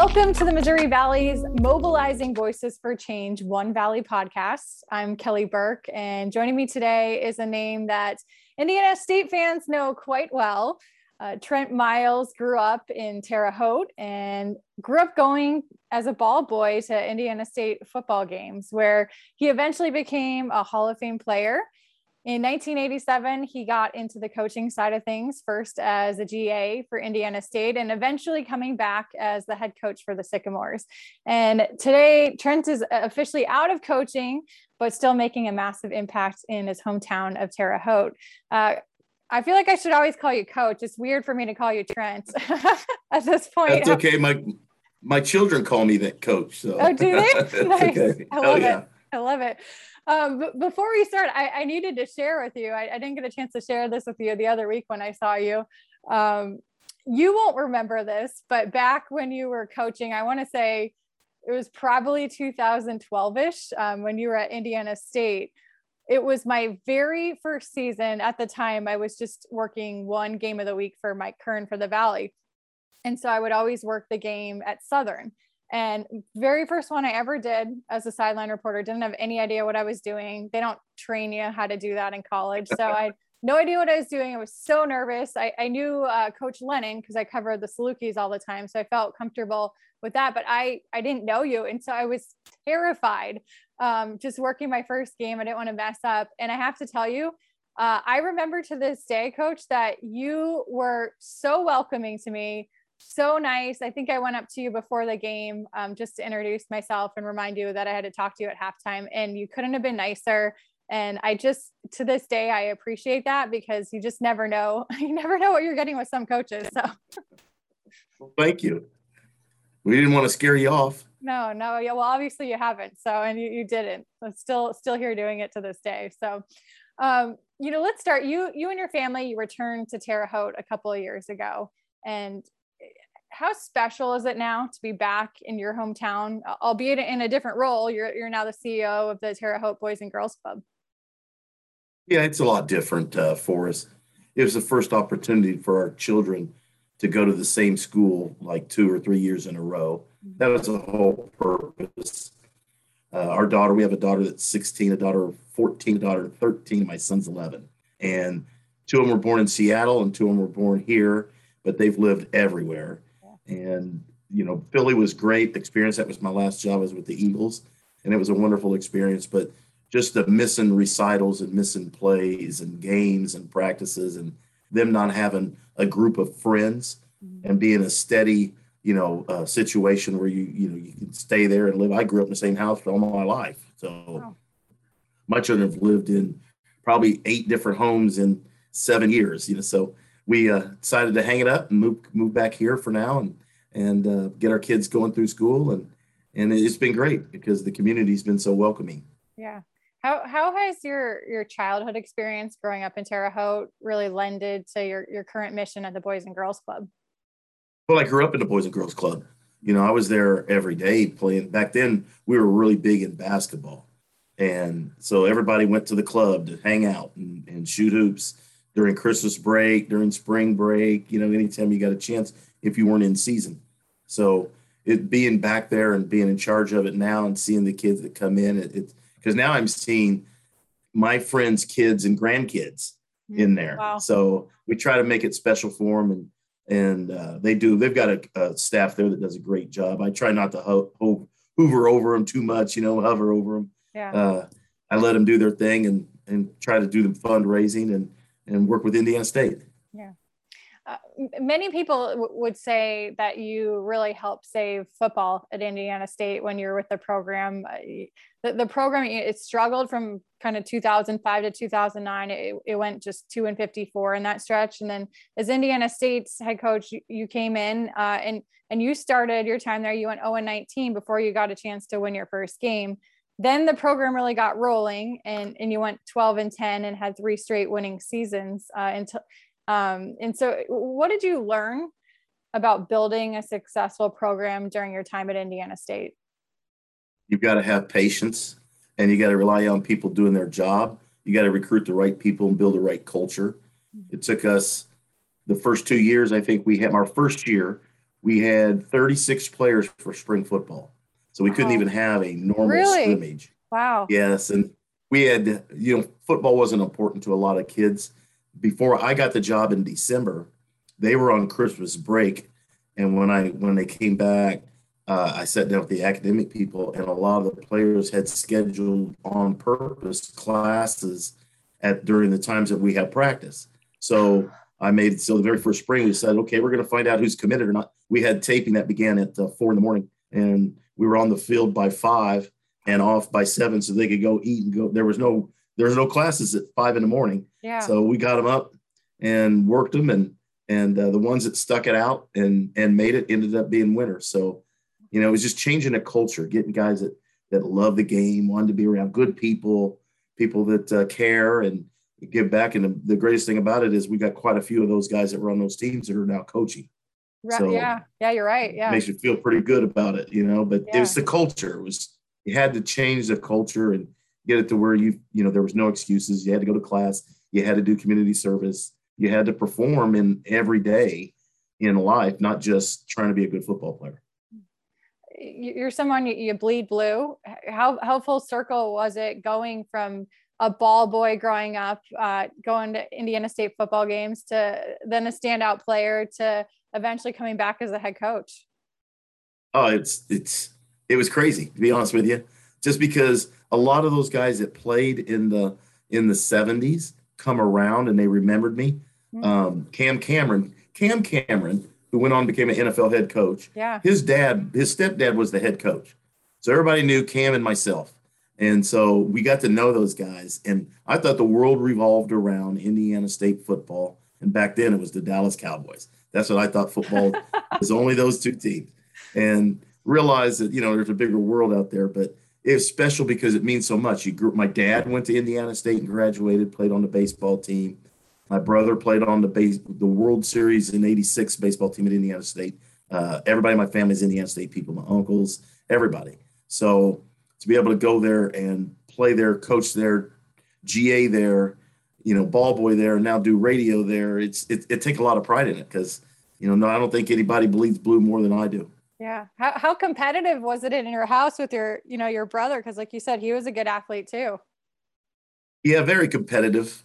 Welcome to the Missouri Valley's Mobilizing Voices for Change One Valley podcast. I'm Kelly Burke, and joining me today is a name that Indiana State fans know quite well. Uh, Trent Miles grew up in Terre Haute and grew up going as a ball boy to Indiana State football games, where he eventually became a Hall of Fame player in 1987, he got into the coaching side of things, first as a GA for Indiana State and eventually coming back as the head coach for the Sycamores. And today, Trent is officially out of coaching, but still making a massive impact in his hometown of Terre Haute. Uh, I feel like I should always call you coach. It's weird for me to call you Trent at this point. That's okay. My my children call me that coach. So. Oh, do they? nice. Okay. I love yeah. it. I love it. Um, but before we start, I, I, needed to share with you. I, I, didn't get a chance to share this with you the other week when I saw you. Um, you won't remember this, but back when you were coaching, I want to say it was probably 2012 ish um, when you were at Indiana State. It was my very first season. At the time, I was just working one game of the week for Mike Kern for the Valley. And so I would always work the game at Southern. And very first one I ever did as a sideline reporter, didn't have any idea what I was doing. They don't train you how to do that in college. So I had no idea what I was doing. I was so nervous. I, I knew uh, Coach Lennon because I covered the Salukis all the time. So I felt comfortable with that, but I, I didn't know you. And so I was terrified um, just working my first game. I didn't want to mess up. And I have to tell you, uh, I remember to this day, coach, that you were so welcoming to me so nice. I think I went up to you before the game um, just to introduce myself and remind you that I had to talk to you at halftime, and you couldn't have been nicer. And I just, to this day, I appreciate that because you just never know. You never know what you're getting with some coaches. So, well, thank you. We didn't want to scare you off. No, no. Yeah. Well, obviously you haven't. So, and you, you didn't. I'm still, still here doing it to this day. So, um, you know, let's start. You, you and your family, you returned to Terre Haute a couple of years ago, and how special is it now to be back in your hometown, albeit in a different role? You're you're now the CEO of the Terre Haute Boys and Girls Club. Yeah, it's a lot different uh, for us. It was the first opportunity for our children to go to the same school like two or three years in a row. Mm-hmm. That was the whole purpose. Uh, our daughter, we have a daughter that's 16, a daughter 14, a daughter 13, my son's 11. And two of them were born in Seattle and two of them were born here, but they've lived everywhere and you know Philly was great experience. That was my last job was with the Eagles, and it was a wonderful experience. But just the missing recitals and missing plays and games and practices and them not having a group of friends mm-hmm. and being a steady you know uh, situation where you you know you can stay there and live. I grew up in the same house for all my life, so wow. my children have lived in probably eight different homes in seven years. You know, so we uh, decided to hang it up and move move back here for now and and uh, get our kids going through school and and it's been great because the community's been so welcoming. Yeah. How how has your your childhood experience growing up in Terre Haute really lended to your your current mission at the Boys and Girls Club? Well, I grew up in the Boys and Girls Club. You know, I was there every day playing. Back then, we were really big in basketball, and so everybody went to the club to hang out and, and shoot hoops during Christmas break, during spring break, you know, anytime you got a chance if you weren't in season. So it being back there and being in charge of it now and seeing the kids that come in, it because now I'm seeing my friends' kids and grandkids mm, in there. Wow. So we try to make it special for them and and uh, they do. They've got a, a, staff there that does a great job. I try not to ho- ho- hoover over them too much, you know, hover over them. Yeah. Uh, I let them do their thing and and try to do the fundraising and and work with Indiana State. Yeah. Uh, many people w- would say that you really helped save football at Indiana State when you're with the program. Uh, the, the program it struggled from kind of 2005 to 2009. It, it went just two and 54 in that stretch, and then as Indiana State's head coach, you, you came in uh, and and you started your time there. You went 0 and 19 before you got a chance to win your first game then the program really got rolling and, and you went 12 and 10 and had three straight winning seasons uh, until um, and so what did you learn about building a successful program during your time at indiana state you've got to have patience and you got to rely on people doing their job you got to recruit the right people and build the right culture mm-hmm. it took us the first two years i think we had our first year we had 36 players for spring football. So we couldn't even have a normal really? scrimmage. Wow. Yes. And we had, you know, football wasn't important to a lot of kids. Before I got the job in December, they were on Christmas break. And when I when they came back, uh, I sat down with the academic people, and a lot of the players had scheduled on purpose classes at during the times that we had practice. So I made so the very first spring we said, okay, we're going to find out who's committed or not. We had taping that began at uh, four in the morning, and we were on the field by five and off by seven so they could go eat and go. There was no there was no classes at five in the morning. Yeah. So we got them up and worked them, and and uh, the ones that stuck it out and and made it ended up being winners. So, you know, it was just changing a culture, getting guys that that love the game, wanted to be around good people, people that uh, care and give back. And the, the, greatest thing about it is we got quite a few of those guys that were on those teams that are now coaching. Right. So yeah. Yeah. You're right. Yeah. Makes you feel pretty good about it, you know, but yeah. it was the culture. It was, you had to change the culture and get it to where you, you know, there was no excuses. You had to go to class. You had to do community service. You had to perform in every day in life, not just trying to be a good football player. You're someone you, you bleed blue. How, how full circle was it going from a ball boy growing up, uh, going to Indiana State football games, to then a standout player, to eventually coming back as a head coach? Oh, it's it's it was crazy to be honest with you. Just because a lot of those guys that played in the in the '70s come around and they remembered me. Mm-hmm. Um, Cam Cameron, Cam Cameron, who went on and became an NFL head coach. Yeah, his dad, his stepdad was the head coach, so everybody knew Cam and myself. And so we got to know those guys. And I thought the world revolved around Indiana State football. And back then it was the Dallas Cowboys. That's what I thought football was only those two teams. And realized that, you know, there's a bigger world out there. But it's special because it means so much. You grew, my dad went to Indiana State and graduated, played on the baseball team. My brother played on the base, the World Series in '86 baseball team at Indiana State. Uh, everybody in my family is Indiana State people, my uncles, everybody. So to be able to go there and play there, coach there, GA there, you know, ball boy there, and now do radio there. It's it, it take a lot of pride in it because you know, no, I don't think anybody bleeds blue more than I do. Yeah. How how competitive was it in your house with your you know your brother? Because like you said, he was a good athlete too. Yeah, very competitive.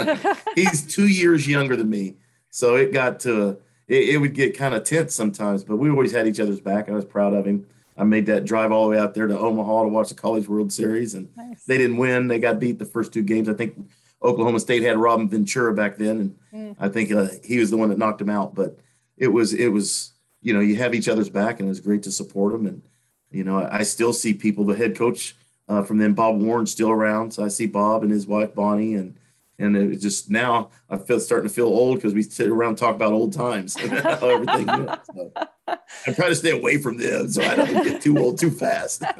He's two years younger than me, so it got to it, it would get kind of tense sometimes, but we always had each other's back. I was proud of him. I made that drive all the way out there to Omaha to watch the College World Series, and nice. they didn't win. They got beat the first two games. I think Oklahoma State had Robin Ventura back then, and mm. I think uh, he was the one that knocked him out. But it was it was you know you have each other's back, and it was great to support them. And you know I, I still see people. The head coach uh, from then, Bob Warn, still around. So I see Bob and his wife Bonnie, and and it just now I feel starting to feel old because we sit around and talk about old times everything. So I try to stay away from them so I don't get too old too fast.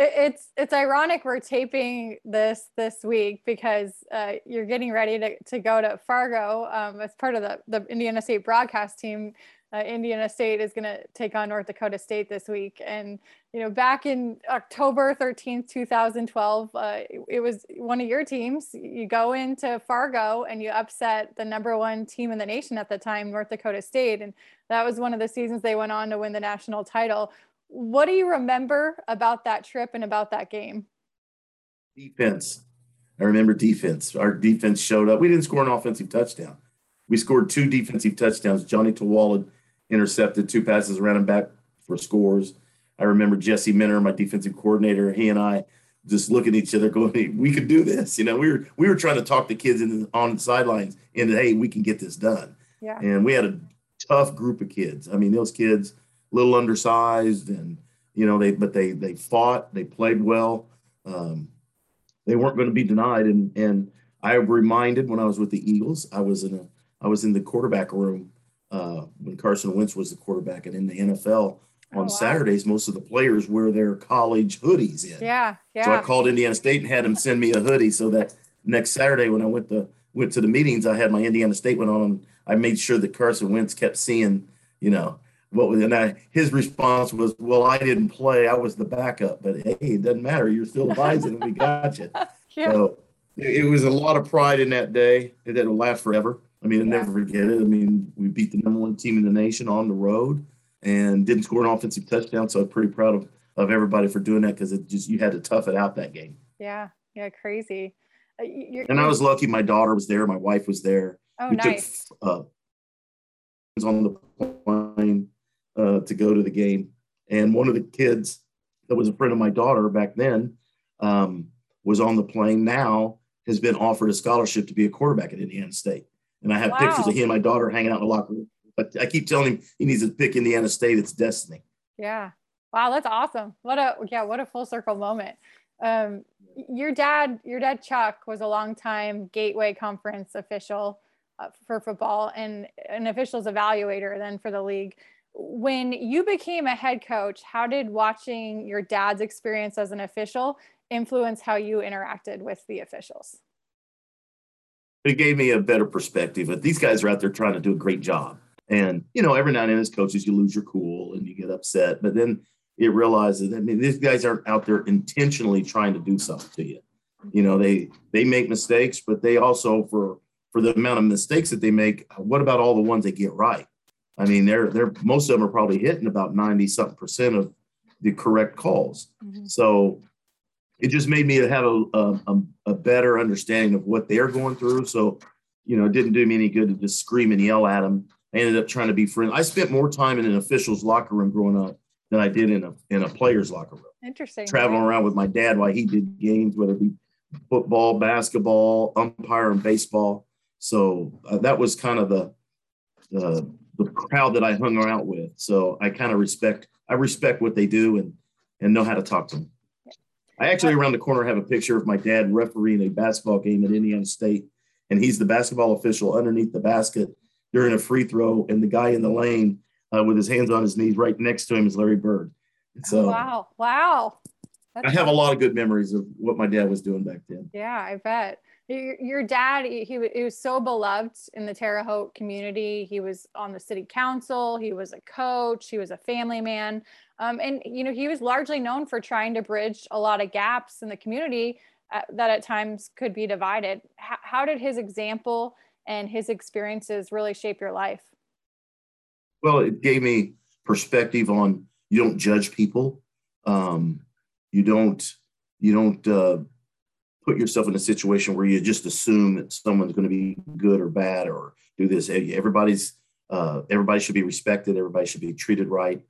it's it's ironic we're taping this this week because uh, you're getting ready to, to go to Fargo um, as part of the, the Indiana State broadcast team uh, Indiana State is going to take on North Dakota State this week. And, you know, back in October 13th, 2012, uh, it, it, was one of your teams. You go into Fargo and you upset the number one team in the nation at the time, North Dakota State. And that was one of the seasons they went on to win the national title. What do you remember about that trip and about that game? Defense. I remember defense. Our defense showed up. We didn't score an offensive touchdown. We scored two defensive touchdowns. Johnny Tawala intercepted two passes around and back for scores. I remember Jesse Minter, my defensive coordinator, he and I just looking at each other, going, hey, "We could do this." You know, we were we were trying to talk the kids in the, on the sidelines into, "Hey, we can get this done." Yeah. And we had a tough group of kids. I mean, those kids, little undersized, and you know, they but they they fought, they played well. Um, they weren't going to be denied, and and I reminded when I was with the Eagles, I was in a I was in the quarterback room uh, when Carson Wentz was the quarterback, and in the NFL on oh, wow. Saturdays, most of the players wear their college hoodies in. Yeah, yeah. So I called Indiana State and had them send me a hoodie so that next Saturday when I went to went to the meetings, I had my Indiana State one on. I made sure that Carson Wentz kept seeing, you know, what was and I his response was, "Well, I didn't play. I was the backup, but hey, it doesn't matter. You're still advising, and we got you." yeah. So it, was a lot of pride in that day. It will last forever I mean, I yeah. never forget it. I mean, we beat the number one team in the nation on the road and didn't score an offensive touchdown. So I'm pretty proud of, of everybody for doing that because it just you had to tough it out that game. Yeah, yeah, crazy. Uh, you're, and I was lucky. My daughter was there. My wife was there. Oh, we nice. Took, uh, on the plane uh, to go to the game, and one of the kids that was a friend of my daughter back then um, was on the plane. Now has been offered a scholarship to be a quarterback at Indiana State. And I have wow. pictures of he and my daughter hanging out in the locker room. But I keep telling him he needs to pick Indiana State. It's destiny. Yeah. Wow, that's awesome. What a yeah, what a full circle moment. Um, your dad, your dad Chuck was a long time Gateway Conference official uh, for football and an officials evaluator then for the league. When you became a head coach, how did watching your dad's experience as an official influence how you interacted with the officials? It gave me a better perspective. But these guys are out there trying to do a great job. And, you know, every now and then as coaches, you lose your cool and you get upset. But then it realizes, I mean, these guys aren't out there intentionally trying to do something to you. You know, they they make mistakes, but they also for for the amount of mistakes that they make, what about all the ones they get right? I mean, they're they're most of them are probably hitting about 90 something percent of the correct calls. Mm-hmm. So it just made me have a, a, a better understanding of what they're going through. So, you know, it didn't do me any good to just scream and yell at them. I ended up trying to be friendly. I spent more time in an official's locker room growing up than I did in a in a player's locker room. Interesting. Traveling around with my dad while he did games, whether it be football, basketball, umpire, and baseball. So uh, that was kind of the, the the crowd that I hung out with. So I kind of respect I respect what they do and and know how to talk to them. I actually around the corner have a picture of my dad refereeing a basketball game at Indiana State, and he's the basketball official underneath the basket during a free throw, and the guy in the lane uh, with his hands on his knees right next to him is Larry Bird. So wow, wow. That's I have a lot of good memories of what my dad was doing back then. Yeah, I bet. Your, dad, he, he was so beloved in the Terre Haute community. He was on the city council. He was a coach. He was a family man. Um, and, you know, he was largely known for trying to bridge a lot of gaps in the community uh, that at times could be divided. H- how did his example and his experiences really shape your life? Well, it gave me perspective on you don't judge people. Um, you don't, you don't, uh, put yourself in a situation where you just assume that someone's going to be good or bad or do this. Everybody's uh, everybody should be respected. Everybody should be treated right.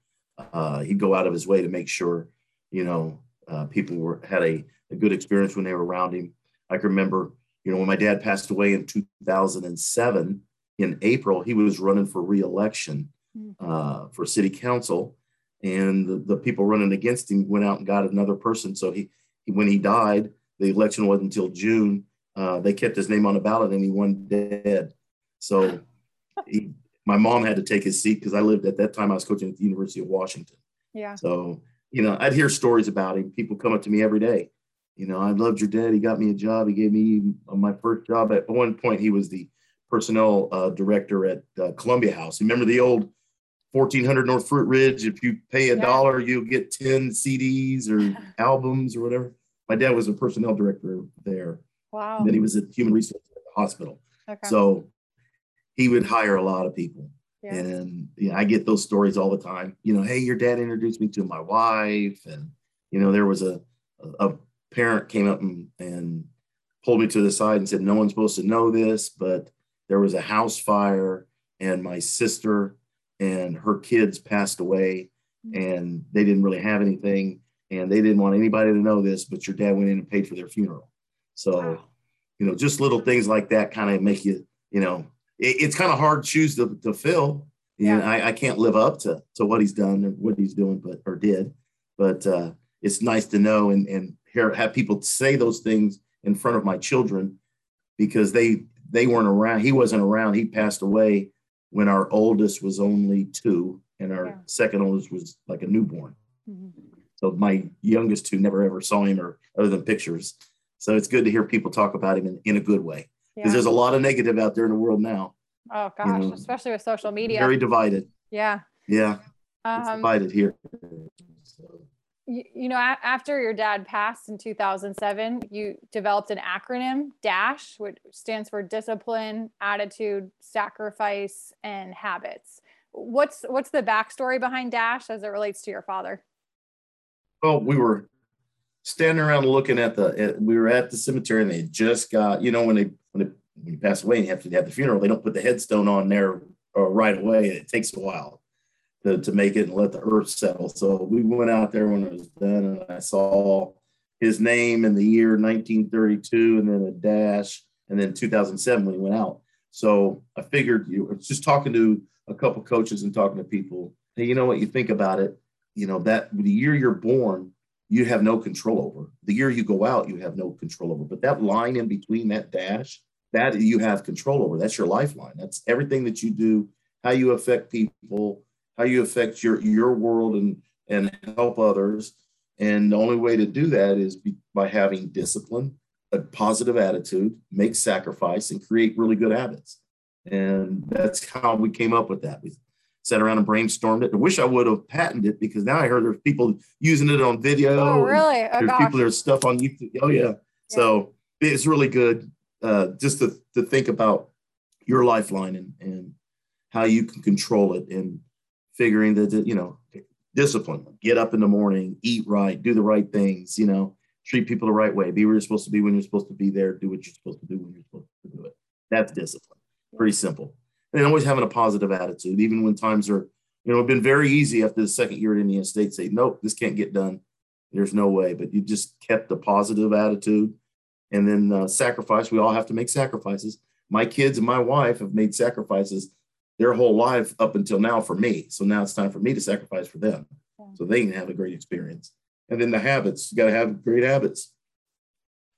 Uh, he'd go out of his way to make sure, you know, uh, people were had a, a good experience when they were around him. I can remember, you know, when my dad passed away in 2007 in April, he was running for reelection hmm. uh, for city council, and the, the people running against him went out and got another person. So he, he when he died, the election wasn't until June. Uh, they kept his name on the ballot and he won dead. So he, my mom had to take his seat because I lived at that time, I was coaching at the University of Washington. Yeah. So, you know, I'd hear stories about him. People come up to me every day. You know, I loved your dad. He got me a job. He gave me my first job. At one point, he was the personnel uh, director at uh, Columbia House. Remember the old 1400 North Fruitridge? If you pay a yeah. dollar, you'll get 10 CDs or albums or whatever my dad was a personnel director there. Wow. And then he was at human resources at the hospital. Okay. So he would hire a lot of people. Yeah. And yeah, I get those stories all the time. You know, hey, your dad introduced me to my wife. And, you know, there was a, a parent came up and, and pulled me to the side and said, no one's supposed to know this, but there was a house fire and my sister and her kids passed away mm-hmm. and they didn't really have anything and they didn't want anybody to know this, but your dad went in and paid for their funeral. So, wow. you know, just little things like that kind of make you, you know, it, it's kind of hard shoes to, to fill. Yeah. You I, I can't live up to, to what he's done and what he's doing, but, or did, but uh, it's nice to know and, and hear, have people say those things in front of my children because they, they weren't around. He wasn't around. He passed away when our oldest was only two and our yeah. second oldest was like a newborn. Mm-hmm. So my youngest two never ever saw him or other than pictures. So it's good to hear people talk about him in, in a good way because yeah. there's a lot of negative out there in the world now. Oh gosh, you know, especially with social media. Very divided. Yeah. Yeah. Um, it's divided here. So. you, you know, a- after your dad passed in 2007, you developed an acronym DASH, which stands for discipline, attitude, sacrifice, and habits. What's what's the backstory behind DASH as it relates to your father? Well, we were standing around looking at the at, we were at the cemetery and they just got you know when they when they when you pass away and you have to have the funeral they don't put the headstone on there uh, right away it takes a while to, to make it and let the earth settle. So we went out there when it was done and i saw his name in the year 1932 and then a dash and then 2007 when he went out. So i figured you were just talking to a couple coaches and talking to people hey you know what you think about it you know that the year you're born you have no control over. The year you go out, you have no control over. But that line in between that dash, that you have control over. That's your lifeline. That's everything that you do, how you affect people, how you affect your your world and and help others. And the only way to do that is be, by having discipline, a positive attitude, make sacrifice, and create really good habits. And that's how we came up with that. We sat around and brainstormed it. I wish I would have patented it because now I heard there's people using it on video. Oh, really? Oh, there's gosh. people, there's stuff on YouTube. Oh, yeah. yeah. So it's really good uh, just to, to think about your lifeline and, and how you can control it and figuring that, you know, discipline, get up in the morning, eat right, do the right things, you know, treat people the right way, be where you're supposed to be when you're supposed to be there, do what you're supposed to do when you're supposed to do it. That's discipline. Pretty simple and always having a positive attitude, even when times are, you know, been very easy after the second year at Indiana State say, nope, this can't get done. There's no way. But you just kept a positive attitude and then uh, sacrifice. We all have to make sacrifices. My kids and my wife have made sacrifices their whole life up until now for me. So now it's time for me to sacrifice for them yeah. so they can have a great experience. And then the habits, you got to have great habits,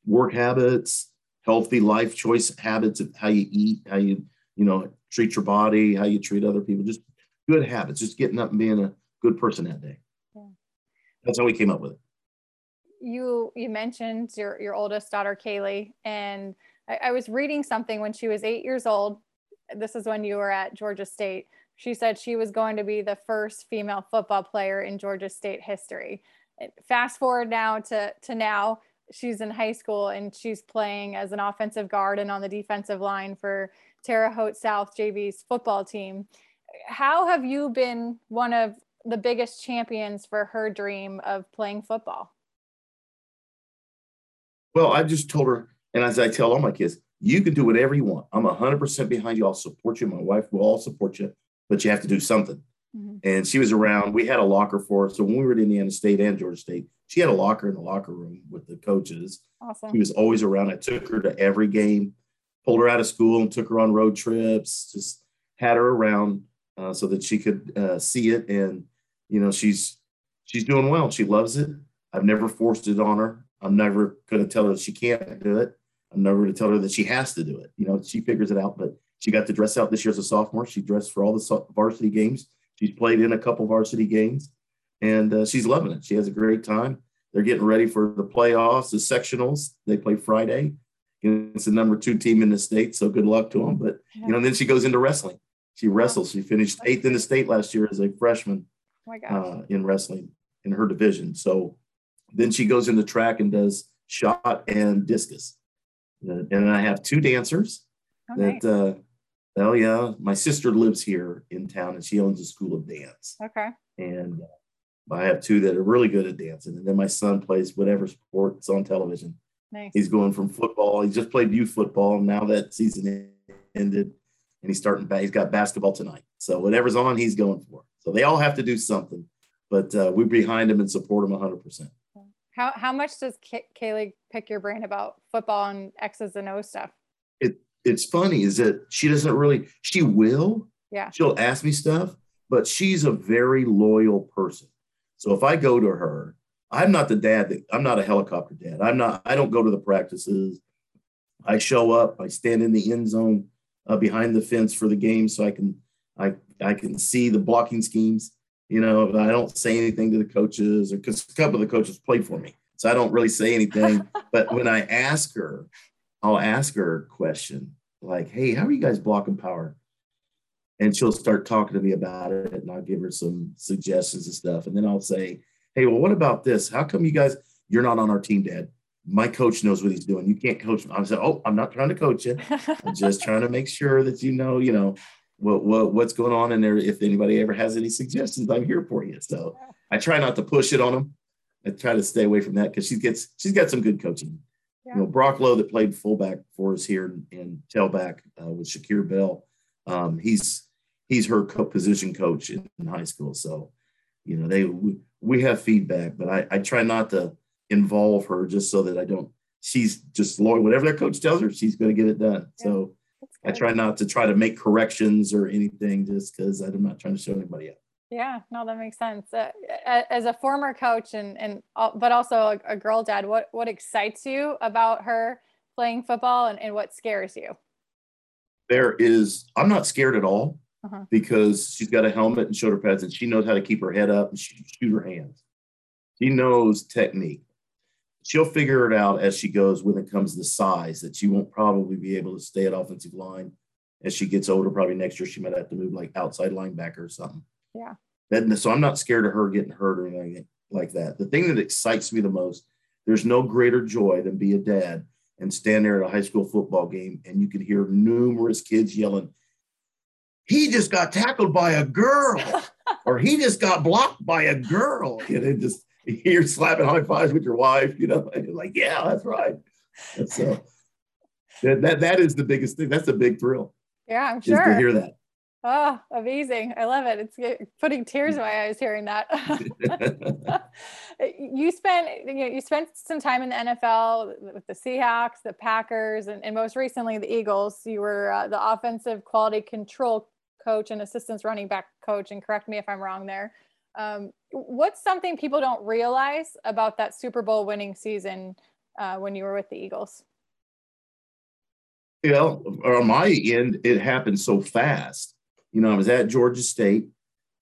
work habits, healthy life choice habits of how you eat, how you, you know, treat your body, how you treat other people, just good habits, just getting up and being a good person that day. Yeah. That's how we came up with it. You you mentioned your your oldest daughter Kaylee, and I, I was reading something when she was eight years old. This is when you were at Georgia State. She said she was going to be the first female football player in Georgia State history. Fast forward now to to now, she's in high school and she's playing as an offensive guard and on the defensive line for Terre Haute South JV's football team. How have you been one of the biggest champions for her dream of playing football? Well, I just told her, and as I tell all my kids, you can do whatever you want. I'm 100% behind you. I'll support you. My wife will all support you, but you have to do something. Mm-hmm. And she was around. We had a locker for her. So when we were at Indiana State and Georgia State, she had a locker in the locker room with the coaches. Awesome. She was always around. I took her to every game pulled her out of school and took her on road trips, just had her around uh, so that she could uh, see it. And, you know, she's, she's doing well. She loves it. I've never forced it on her. I'm never going to tell her that she can't do it. I'm never going to tell her that she has to do it. You know, she figures it out, but she got to dress out this year as a sophomore. She dressed for all the varsity games. She's played in a couple varsity games and uh, she's loving it. She has a great time. They're getting ready for the playoffs, the sectionals. They play Friday it's the number two team in the state. So good luck to them. But you know, then she goes into wrestling. She wrestles. She finished eighth in the state last year as a freshman oh uh, in wrestling in her division. So then she goes into track and does shot and discus. And I have two dancers oh, that, nice. uh, oh yeah, my sister lives here in town and she owns a school of dance. Okay. And uh, I have two that are really good at dancing. And then my son plays whatever sports on television. Nice. He's going from football. He just played youth football. Now that season ended, and he's starting. He's got basketball tonight. So whatever's on, he's going for. So they all have to do something, but uh, we're behind him and support him 100. percent How how much does Kay- Kaylee pick your brain about football and X's and O stuff? It it's funny is that she doesn't really. She will. Yeah. She'll ask me stuff, but she's a very loyal person. So if I go to her I'm not the dad that I'm not a helicopter dad. I'm not, I don't go to the practices. I show up, I stand in the end zone uh, behind the fence for the game so I can, I, I can see the blocking schemes. You know, I don't say anything to the coaches or because a couple of the coaches play for me. So I don't really say anything. but when I ask her, I'll ask her a question like, hey, how are you guys blocking power? And she'll start talking to me about it and I'll give her some suggestions and stuff. And then I'll say, Hey, well, what about this? How come you guys you're not on our team, Dad? My coach knows what he's doing. You can't coach me. I said, Oh, I'm not trying to coach you. I'm just trying to make sure that you know, you know, what, what what's going on in there. If anybody ever has any suggestions, I'm here for you. So I try not to push it on them. I try to stay away from that because she gets she's got some good coaching. Yeah. You know, Brock Lowe that played fullback for us here in, tailback uh, with Shakir Bell. Um, he's he's her co- position coach in, in, high school. So, you know, they we, have feedback, but I, I try not to involve her just so that I don't. She's just loyal. Whatever their coach tells her, she's going to get it done. Yeah. So I try not to try to make corrections or anything just because I'm not trying to show anybody up. Yeah, no, that makes sense. Uh, as a former coach and and but also a, a, girl dad, what what excites you about her playing football and, and what scares you? There is, I'm not scared at all uh-huh. because she's got a helmet and shoulder pads and she knows how to keep her head up and shoot, shoot her hands. She knows technique. She'll figure it out as she goes when it comes to size that she won't probably be able to stay at offensive line as she gets older. Probably next year she might have to move like outside linebacker or something. Yeah. That, so I'm not scared of her getting hurt or anything like that. The thing that excites me the most, there's no greater joy than be a dad and stand there at a high school football game and you can hear numerous kids yelling, he just got tackled by a girl or he just got blocked by a girl. And it just, you're slapping high fives with your wife, you know, and you're like, yeah, that's right. And so that, that, that is the biggest thing. That's a big thrill. Yeah, I'm sure. to hear that. Oh, amazing. I love it. It's putting tears in my eyes hearing that. you spent you, know, you spent some time in the NFL with the Seahawks, the Packers, and, and most recently the Eagles. You were uh, the offensive quality control coach and assistance running back coach. And correct me if I'm wrong there. Um, what's something people don't realize about that Super Bowl winning season uh, when you were with the Eagles? You know, on my end, it happened so fast you know, I was at Georgia State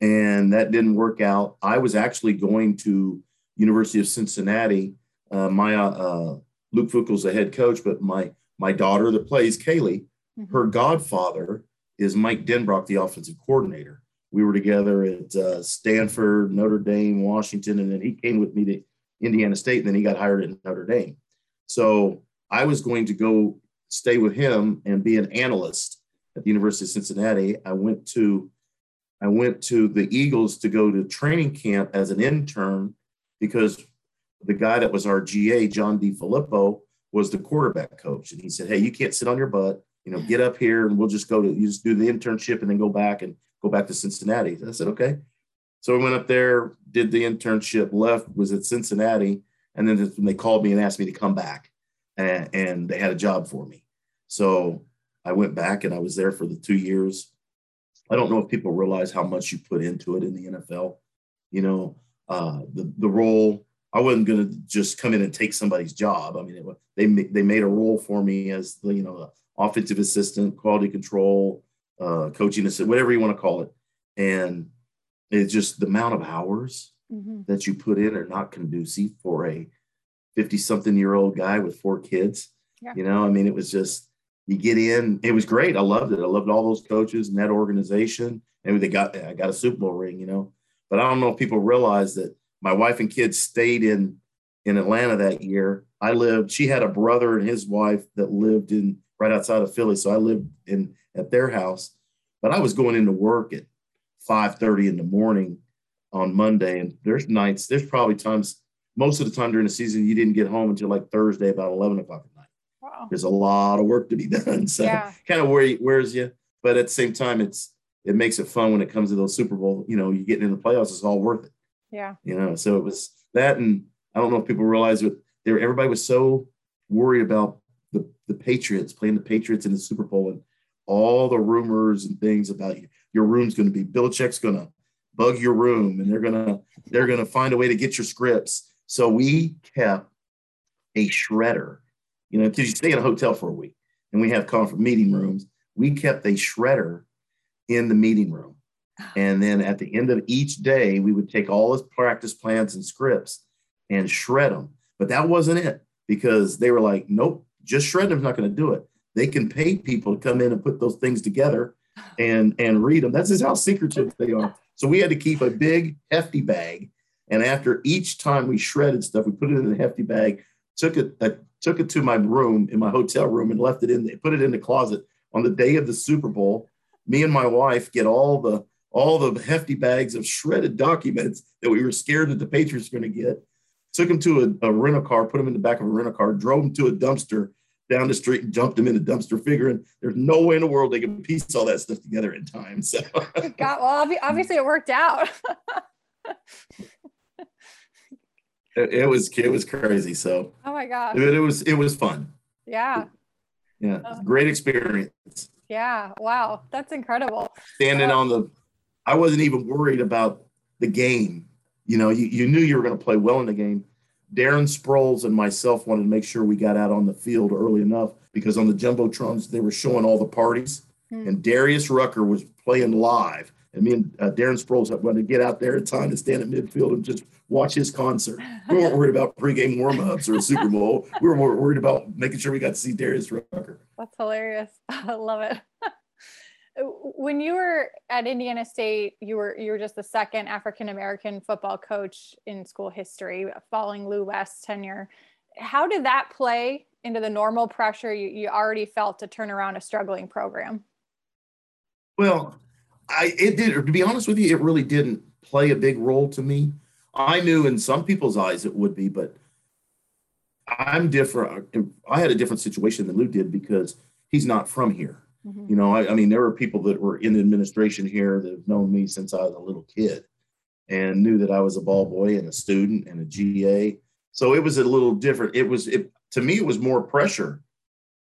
and that didn't work out. I was actually going to University of Cincinnati. Uh, my uh, Luke Fickell's the head coach, but my my daughter that plays Kaylee, mm-hmm. her godfather is Mike Denbrock, the offensive coordinator. We were together at uh, Stanford, Notre Dame, Washington, and then he came with me to Indiana State, and then he got hired at Notre Dame. So I was going to go stay with him and be an analyst at the University of Cincinnati. I went to I went to the Eagles to go to training camp as an intern because the guy that was our GA, John DeFilippo, was the quarterback coach. And he said, Hey, you can't sit on your butt, you know, get up here and we'll just go to you just do the internship and then go back and go back to Cincinnati. I said, Okay. So I went up there, did the internship, left, was at Cincinnati, and then when they called me and asked me to come back, and, and they had a job for me. So I went back and I was there for the two years. I don't know if people realize how much you put into it in the NFL. You know, uh, the the role. I wasn't going to just come in and take somebody's job. I mean, it, they they made a role for me as the you know offensive assistant, quality control, uh, coaching assistant, whatever you want to call it. And it's just the amount of hours mm-hmm. that you put in are not conducive for a 50 something year old guy with four kids. Yeah. You know, I mean, it was just you get in. It was great. I loved it. I loved all those coaches and that organization. And they got I got a Super Bowl ring, you know. But I don't know if people realize that my wife and kids stayed in in Atlanta that year. I lived. She had a brother and his wife that lived in right outside of Philly, so I lived in at their house. But I was going into work at five thirty in the morning on Monday, and there's nights. There's probably times most of the time during the season you didn't get home until like Thursday about eleven o'clock at night. Wow. There's a lot of work to be done. So yeah. kind of where wears you, but at the same time, it's it makes it fun when it comes to those Super Bowl. You know, you getting in the playoffs, it's all worth it. Yeah. You know, so it was that, and I don't know if people realize it. There, everybody was so worried about the Patriots playing the Patriots in the Super Bowl and all the rumors and things about you. Your room's going to be Belichick's going to bug your room, and they're gonna they're gonna find a way to get your scripts. So we kept a shredder you know, because you stay in a hotel for a week and we have conference meeting rooms. We kept a shredder in the meeting room. And then at the end of each day, we would take all his practice plans and scripts and shred them. But that wasn't it because they were like, nope, just shred them's not going to do it. They can pay people to come in and put those things together and and read them. That's just how secretive they are. So we had to keep a big hefty bag And after each time we shredded stuff, we put it in a hefty bag, took it, uh, took it to my room in my hotel room and left it in, They put it in the closet. On the day of the Super Bowl, me and my wife get all the all the hefty bags of shredded documents that we were scared that the Patriots were going to get. Took them to a, a rental car, put them in the back of a rental car, drove them to a dumpster down the street and jumped them in the dumpster, figuring there's no way in the world they can piece all that stuff together in time. So, God, well, obviously it worked out. it, it, was it was crazy. So, oh my gosh, it, it was it was fun. Yeah, yeah, great experience. Yeah, wow, that's incredible. Standing on the, I wasn't even worried about the game. You know, you, you knew you were going to play well in the game Darren Sproles and myself wanted to make sure we got out on the field early enough because on the jumbotrons they were showing all the parties, mm. and Darius Rucker was playing live, and me and uh, Darren Sproles had wanted to get out there in time to stand at midfield and just watch his concert. We weren't worried about pregame warm-ups or a Super Bowl. We were more worried about making sure we got to see Darius Rucker. That's hilarious. I love it when you were at Indiana State, you were you were just the second African American football coach in school history, following Lou West's tenure. How did that play into the normal pressure you, you already felt to turn around a struggling program? Well, I it did. To be honest with you, it really didn't play a big role to me. I knew in some people's eyes it would be, but I'm different. I had a different situation than Lou did because he's not from here. Mm-hmm. You know, I, I, mean, there were people that were in the administration here that have known me since I was a little kid and knew that I was a ball boy and a student and a GA. So it was a little different. It was, it, to me, it was more pressure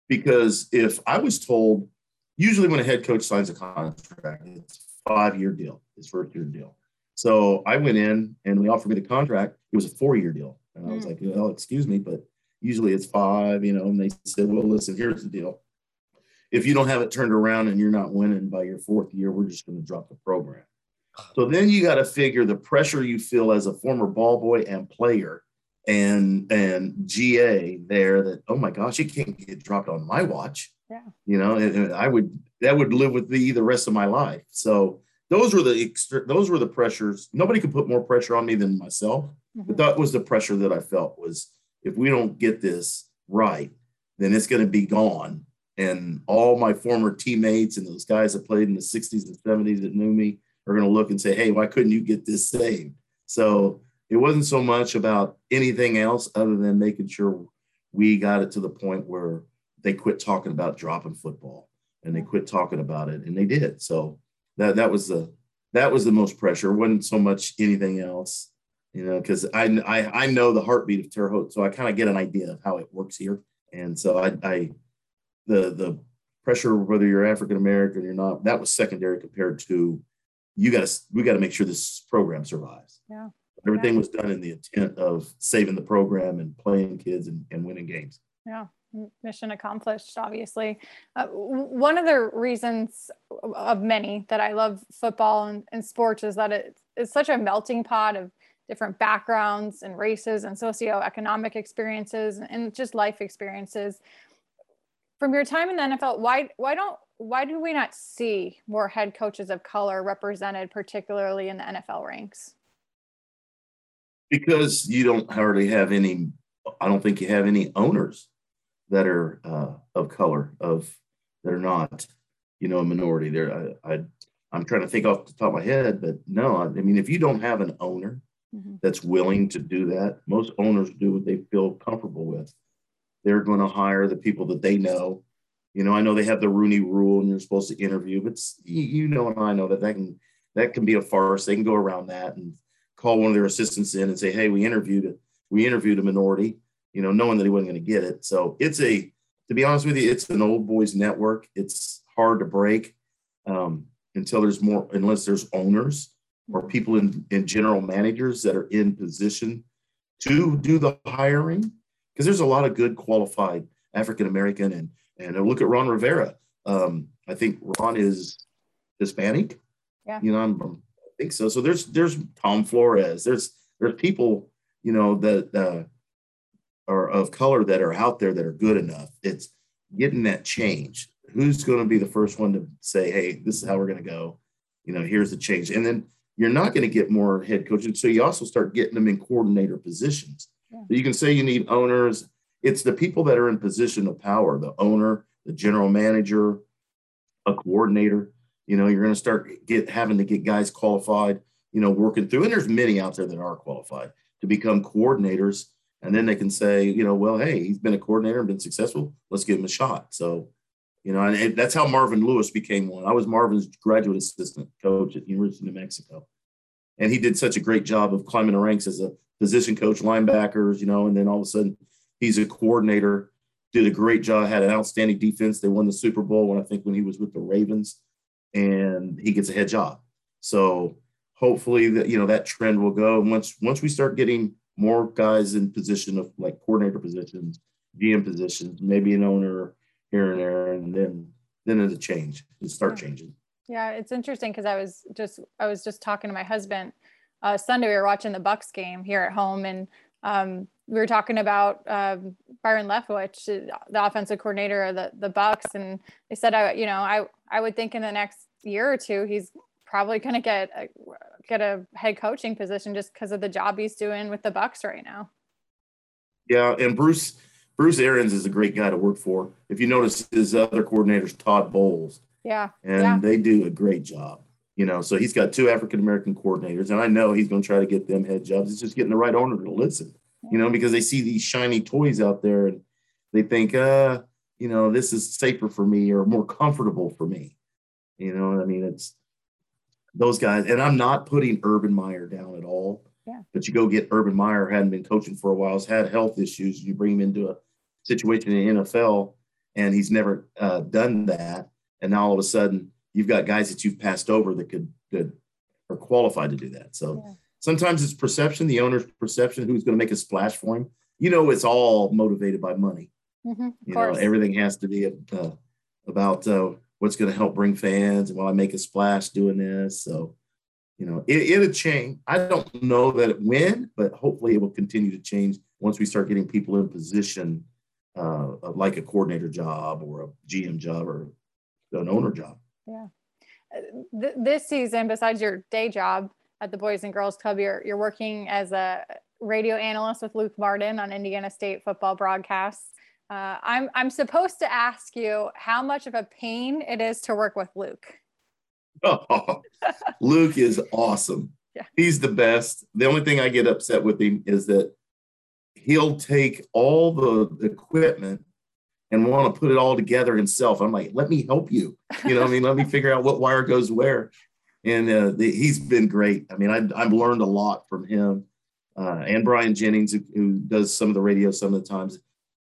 because if I was told, usually when a head coach signs a contract, it's five year deal, it's first year deal. So I went in and they offered me the contract. It was a four year deal. And I was mm. like, well, excuse me, but usually it's five, you know, and they said, well, listen, here's the deal if you don't have it turned around and you're not winning by your fourth year, we're just going to drop the program. So then you got to figure the pressure you feel as a former ball boy and player and and GA there that oh my gosh, it can't get dropped on my watch. Yeah. You know, and, and I would that would live with me the rest of my life. So those were the extra, those were the pressures. Nobody could put more pressure on me than myself. Mm-hmm. But that was the pressure that I felt was if we don't get this right, then it's going to be gone and all my former teammates and those guys that played in the 60s and 70s that knew me are going to look and say, hey, why couldn't you get this saved? So it wasn't so much about anything else other than making sure we got it to the point where they quit talking about dropping football and they quit talking about it and they did. So that that was the that was the most pressure. It wasn't so much anything else, you know, because I, I I know the heartbeat of Terre Haute, so I kind of get an idea of how it works here. And so I, I the the pressure whether you're African American or not that was secondary compared to you got to we got to make sure this program survives. Yeah. Everything yeah. was done in the intent of saving the program and playing kids and, and winning games. Yeah, mission accomplished, obviously. Uh, one of the reasons of many that I love football and, and sports is that it, it's such a melting pot of different backgrounds and races and socioeconomic experiences and just life experiences from your time in the NFL, why why don't why do we not see more head coaches of color represented, particularly in the NFL ranks? Because you don't hardly have any. I don't think you have any owners that are uh, of color of that are not, you know, a minority. There, I, I I'm trying to think off the top of my head, but no, I, mean, if you don't have an owner mm-hmm. that's willing to do that, most owners do what they feel comfortable with they're going to hire the people that they know. You know, I know they have the Rooney Rule, and you're supposed to interview, but you know, and I know that that can that can be a farce. They can go around that and call one of their assistants in and say, "Hey, we interviewed. We interviewed a minority." You know, knowing that he wasn't going to get it. So it's a, to be honest with you, it's an old boys network. It's hard to break um, until there's more, unless there's owners or people in, in general managers that are in position to do the hiring because there's a lot of good qualified African American and and look at Ron Rivera. Um, I think Ron is Hispanic. Yeah. You know, I'm, i think so. So there's there's Tom Flores. There's there's people you know that uh, are of color that are out there that are good enough. It's getting that change. Who's going to be the first one to say, "Hey, this is how we're going to go"? You know, here's the change, and then you're not going to get more head coaches. So you also start getting them in coordinator positions. Yeah. You can say you need owners. It's the people that are in position of power, the owner, the general manager, a coordinator. You know, you're going to start get having to get guys qualified, you know, working through. And there's many out there that are qualified to become coordinators. And then they can say, you know, well, hey, he's been a coordinator and been successful. Let's give him a shot. So, you know, and that's how Marvin Lewis became one. I was Marvin's graduate assistant coach at the University of New Mexico. And he did such a great job of climbing the ranks as a position coach, linebackers, you know, and then all of a sudden he's a coordinator, did a great job, had an outstanding defense. They won the Super Bowl when I think when he was with the Ravens, and he gets a head job. So hopefully that you know that trend will go. And once once we start getting more guys in position of like coordinator positions, GM positions, maybe an owner here and there, and then then it'll change. It'll start changing. Yeah, it's interesting because I was just I was just talking to my husband uh, Sunday. We were watching the Bucks game here at home, and um, we were talking about um, Byron Leftwich, the offensive coordinator of the the Bucks, and they said, I you know I I would think in the next year or two he's probably going to get a, get a head coaching position just because of the job he's doing with the Bucks right now. Yeah, and Bruce Bruce Arians is a great guy to work for. If you notice his other coordinators, Todd Bowles. Yeah. And yeah. they do a great job. You know, so he's got two African American coordinators, and I know he's going to try to get them head jobs. It's just getting the right owner to listen. You know, because they see these shiny toys out there, and they think, uh, you know, this is safer for me or more comfortable for me. You know, I mean, it's those guys, and I'm not putting Urban Meyer down at all. Yeah. But you go get Urban Meyer, hadn't been coaching for a while, has had health issues. You bring him into a situation in the NFL, and he's never uh, done that. And now all of a sudden, you've got guys that you've passed over that could that are qualified to do that. So yeah. sometimes it's perception, the owner's perception, who's going to make a splash for him. You know, it's all motivated by money. Mm-hmm, you know, everything has to be uh, about uh, what's going to help bring fans and will I make a splash doing this. So, you know, it, it'll change. I don't know that it when, but hopefully it will continue to change once we start getting people in position uh, like a coordinator job or a GM job or an owner job. Yeah. Uh, th- this season, besides your day job at the Boys and Girls Club, you're, you're working as a radio analyst with Luke Martin on Indiana State football broadcasts. Uh, I'm I'm supposed to ask you how much of a pain it is to work with Luke. Oh, Luke is awesome. Yeah. He's the best. The only thing I get upset with him is that he'll take all the equipment and want to put it all together himself. I'm like, let me help you. You know, I mean, let me figure out what wire goes where. And uh, the, he's been great. I mean, I've, I've learned a lot from him uh, and Brian Jennings, who, who, does some of the radio some of the times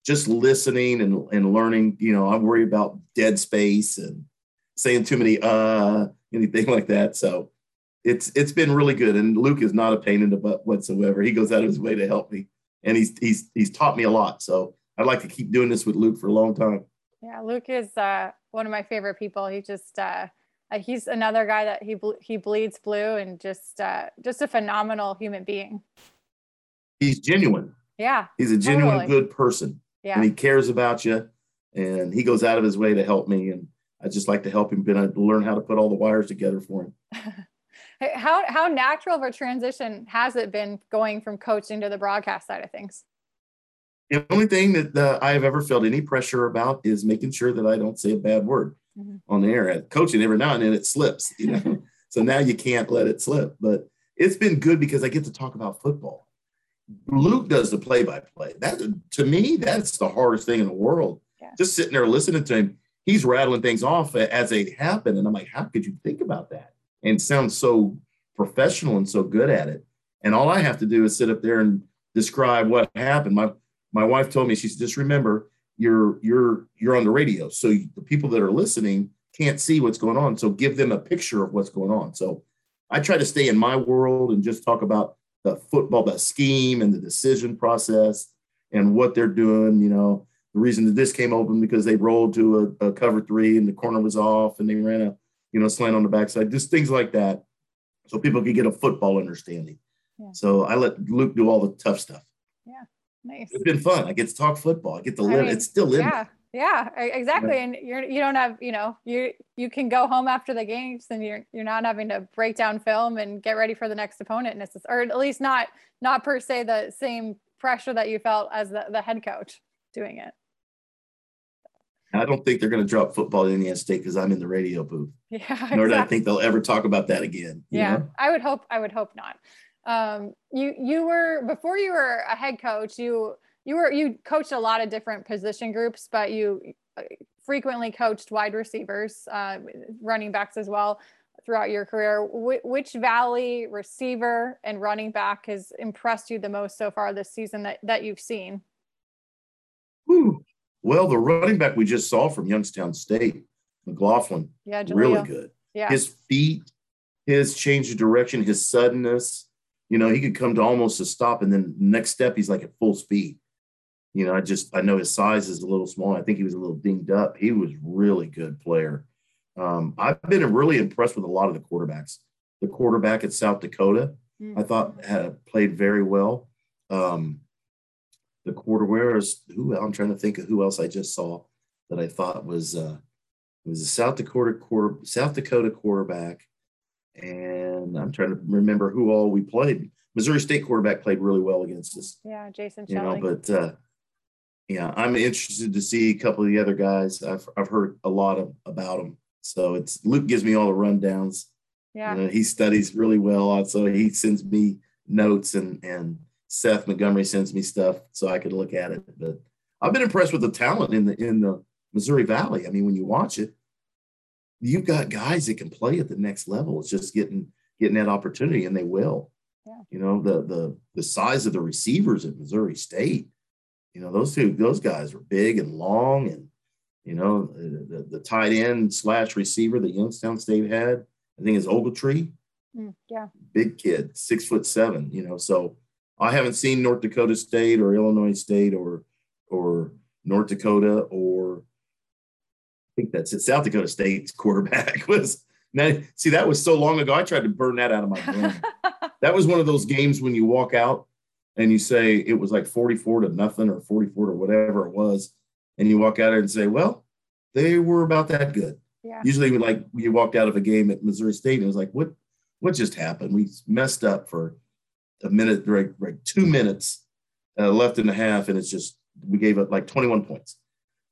just listening and, and learning, you know, I worry about dead space and saying too many uh anything like that. So it's it's been really good. And Luke is not a pain in the butt whatsoever. He goes out of his way to help me. And he's he's he's taught me a lot. So I'd like to keep doing this with Luke for a long time. Yeah, Luke is uh, one of my favorite people. He just uh, uh he's another guy that he he bleeds blue and just uh, just a phenomenal human being. He's genuine. Yeah, he's a genuine totally. good person yeah. and he cares about you and he goes out of his way to help me and i just like to help him but learn how to put all the wires together for him how how natural of a transition has it been going from coaching to the broadcast side of things the only thing that uh, i have ever felt any pressure about is making sure that i don't say a bad word mm-hmm. on the air at coaching every now and then it slips you know so now you can't let it slip but it's been good because i get to talk about football Luke does the play by play. That to me, that's the hardest thing in the world. Yeah. Just sitting there listening to him, he's rattling things off as they happen, and I'm like, how could you think about that? And sounds so professional and so good at it. And all I have to do is sit up there and describe what happened. My my wife told me she said, just remember you're you're you're on the radio, so the people that are listening can't see what's going on. So give them a picture of what's going on. So I try to stay in my world and just talk about the football, the scheme and the decision process and what they're doing. You know, the reason that this came open because they rolled to a, a cover three and the corner was off and they ran a, you know, slant on the backside, just things like that. So people could get a football understanding. Yeah. So I let Luke do all the tough stuff. Yeah. Nice. It's been fun. I get to talk football. I get to live. I mean, it's still in yeah. Yeah, exactly. And you're you don't have, you know, you you can go home after the games and you're you're not having to break down film and get ready for the next opponent or at least not not per se the same pressure that you felt as the, the head coach doing it. I don't think they're going to drop football in Indiana State because I'm in the radio booth. Yeah, nor exactly. do I think they'll ever talk about that again. Yeah, know? I would hope. I would hope not. Um, you you were before you were a head coach. You you were you coached a lot of different position groups, but you uh, frequently coached wide receivers, uh, running backs as well throughout your career. Wh- which Valley receiver and running back has impressed you the most so far this season that, that you've seen? Well, the running back we just saw from Youngstown State, McLaughlin, yeah, really good. Yeah. His feet, his change of direction, his suddenness, you know, he could come to almost a stop and then next step he's like at full speed. You know, I just I know his size is a little small. I think he was a little dinged up. He was really good player. Um, I've been really impressed with a lot of the quarterbacks. The quarterback at South Dakota, mm-hmm. I thought had played very well. Um, the quarter whereas who I'm trying to think of who else I just saw that I thought was uh, was a South Dakota quarter South Dakota quarterback, and I'm trying to remember who all we played. Missouri State quarterback played really well against us. Yeah, Jason. You know, but uh, yeah, I'm interested to see a couple of the other guys. I've I've heard a lot of about them. So it's Luke gives me all the rundowns. Yeah. You know, he studies really well. So he sends me notes and and Seth Montgomery sends me stuff so I could look at it. But I've been impressed with the talent in the in the Missouri Valley. I mean, when you watch it, you've got guys that can play at the next level. It's just getting getting that opportunity, and they will. Yeah. You know, the the the size of the receivers at Missouri State you know, those two, those guys were big and long, and you know, the, the, tight end slash receiver that Youngstown State had, I think is Ogletree. Mm, yeah. Big kid, six foot seven. You know, so I haven't seen North Dakota State or Illinois State or or North Dakota or think that's it. South Dakota State's quarterback was now. See, that was so long ago. I tried to burn that out of my brain. that was one of those games when you walk out and you say it was like 44 to nothing or 44 to whatever it was, and you walk out and say, well, they were about that good. Yeah. Usually, like you walked out of a game at Missouri State and it was like, what, what just happened? We messed up for a minute, like, like two minutes uh, left in the half, and it's just we gave up like 21 points.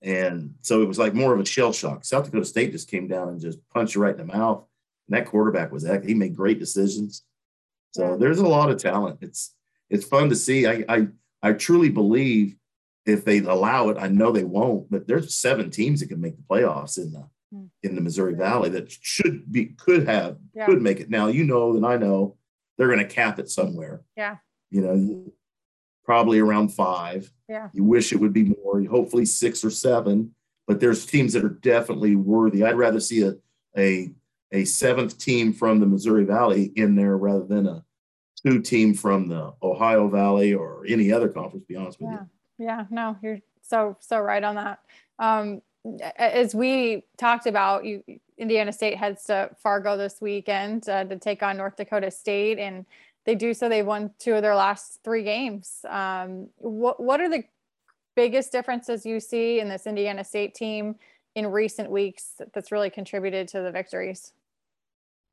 And so it was like more of a shell shock. South Dakota State just came down and just punched you right in the mouth. And that quarterback was that he made great decisions. So there's a lot of talent. It's it's fun to see. I, I, I truly believe if they allow it, I know they won't, but there's seven teams that can make the playoffs in the hmm. in the Missouri Valley that should be could have yeah. could make it. Now you know and I know they're going to cap it somewhere. Yeah. You know, probably around five. Yeah. You wish it would be more. Hopefully six or seven. But there's teams that are definitely worthy. I'd rather see a a a seventh team from the Missouri Valley in there rather than a two team from the Ohio Valley or any other conference. Be honest with yeah. you. Yeah, no, you're so so right on that. Um, as we talked about, you Indiana State heads to Fargo this weekend uh, to take on North Dakota State, and they do so. They've won two of their last three games. Um, what what are the biggest differences you see in this Indiana State team in recent weeks that's really contributed to the victories?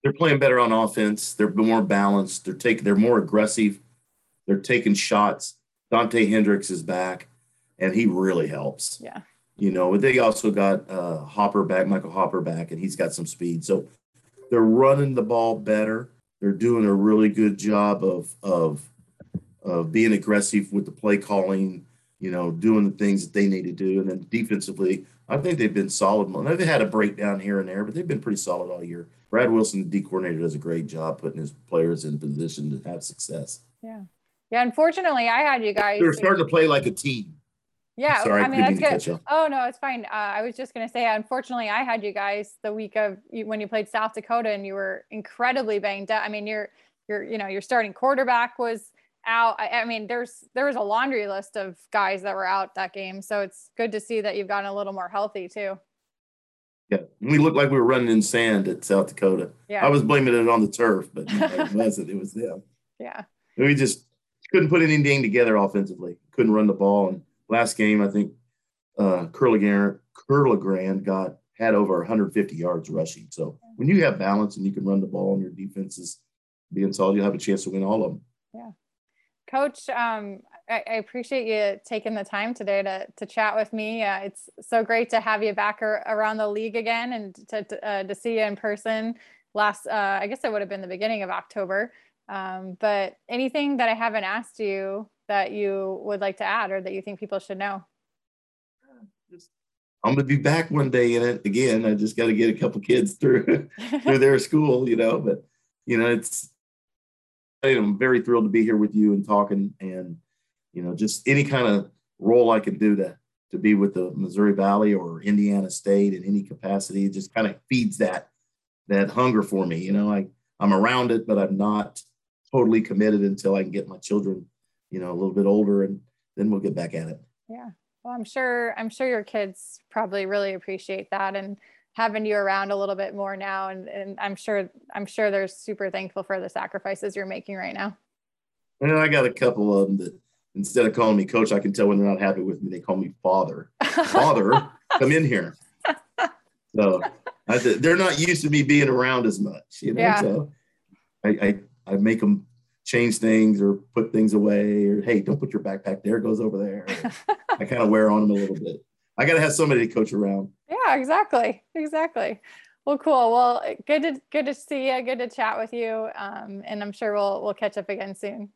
they're playing better on offense. They're more balanced. They're taking. They're more aggressive. They're taking shots. Dante Hendricks is back, and he really helps. Yeah. You know, they also got uh, Hopper back, Michael Hopper back, and he's got some speed. So they're running the ball better. They're doing a really good job of of of being aggressive with the play calling. You know, doing the things that they need to do, and then defensively, I think they've been solid. They've had a breakdown here and there, but they've been pretty solid all year. Brad Wilson, the D coordinator, does a great job putting his players in position to have success. Yeah. Yeah. Unfortunately, I had you guys. They're starting to play like a team. Yeah. Sorry, I mean, that's good. Oh, no, it's fine. Uh, I was just going to say, unfortunately, I had you guys the week of when you played South Dakota and you were incredibly banged up. I mean, you're, you're, you know, your starting quarterback was out. I, I, mean, there's there was a laundry list of guys that were out that game. So it's good to see that you've gotten a little more healthy too. Yeah, we looked like we were running in sand at South Dakota. Yeah, I was blaming it on the turf, but it wasn't. It was them. Yeah, we just couldn't put anything together offensively. Couldn't run the ball. And last game, I think uh, Kerlegrand got had over 150 yards rushing. So when you have balance and you can run the ball and your defense is being solid, you'll have a chance to win all of them. Yeah. Coach, um, I, I, appreciate you taking the time today to, to chat with me. Uh, it's so great to have you back ar- around the league again and to, to, uh, to see you in person last, uh, I guess it would have been the beginning of October. Um, but anything that I haven't asked you that you would like to add or that you think people should know? I'm going to be back one day in it again. I just got to get a couple kids through through their school, you know. But you know, it's I'm very thrilled to be here with you and talking, and you know, just any kind of role I can do to to be with the Missouri Valley or Indiana State in any capacity just kind of feeds that that hunger for me. You know, I I'm around it, but I'm not totally committed until I can get my children, you know, a little bit older, and then we'll get back at it. Yeah. Well, I'm sure I'm sure your kids probably really appreciate that and having you around a little bit more now and, and I'm sure I'm sure they're super thankful for the sacrifices you're making right now. And I got a couple of them that instead of calling me coach, I can tell when they're not happy with me, they call me father. father, come in here. So I, they're not used to me being around as much, you know. Yeah. So I, I I make them change things or put things away or hey don't put your backpack there it goes over there. I kind of wear on them a little bit. I gotta have somebody to coach around. Yeah exactly exactly. Well cool. Well good to good to see you good to chat with you um, and i'm sure we'll we'll catch up again soon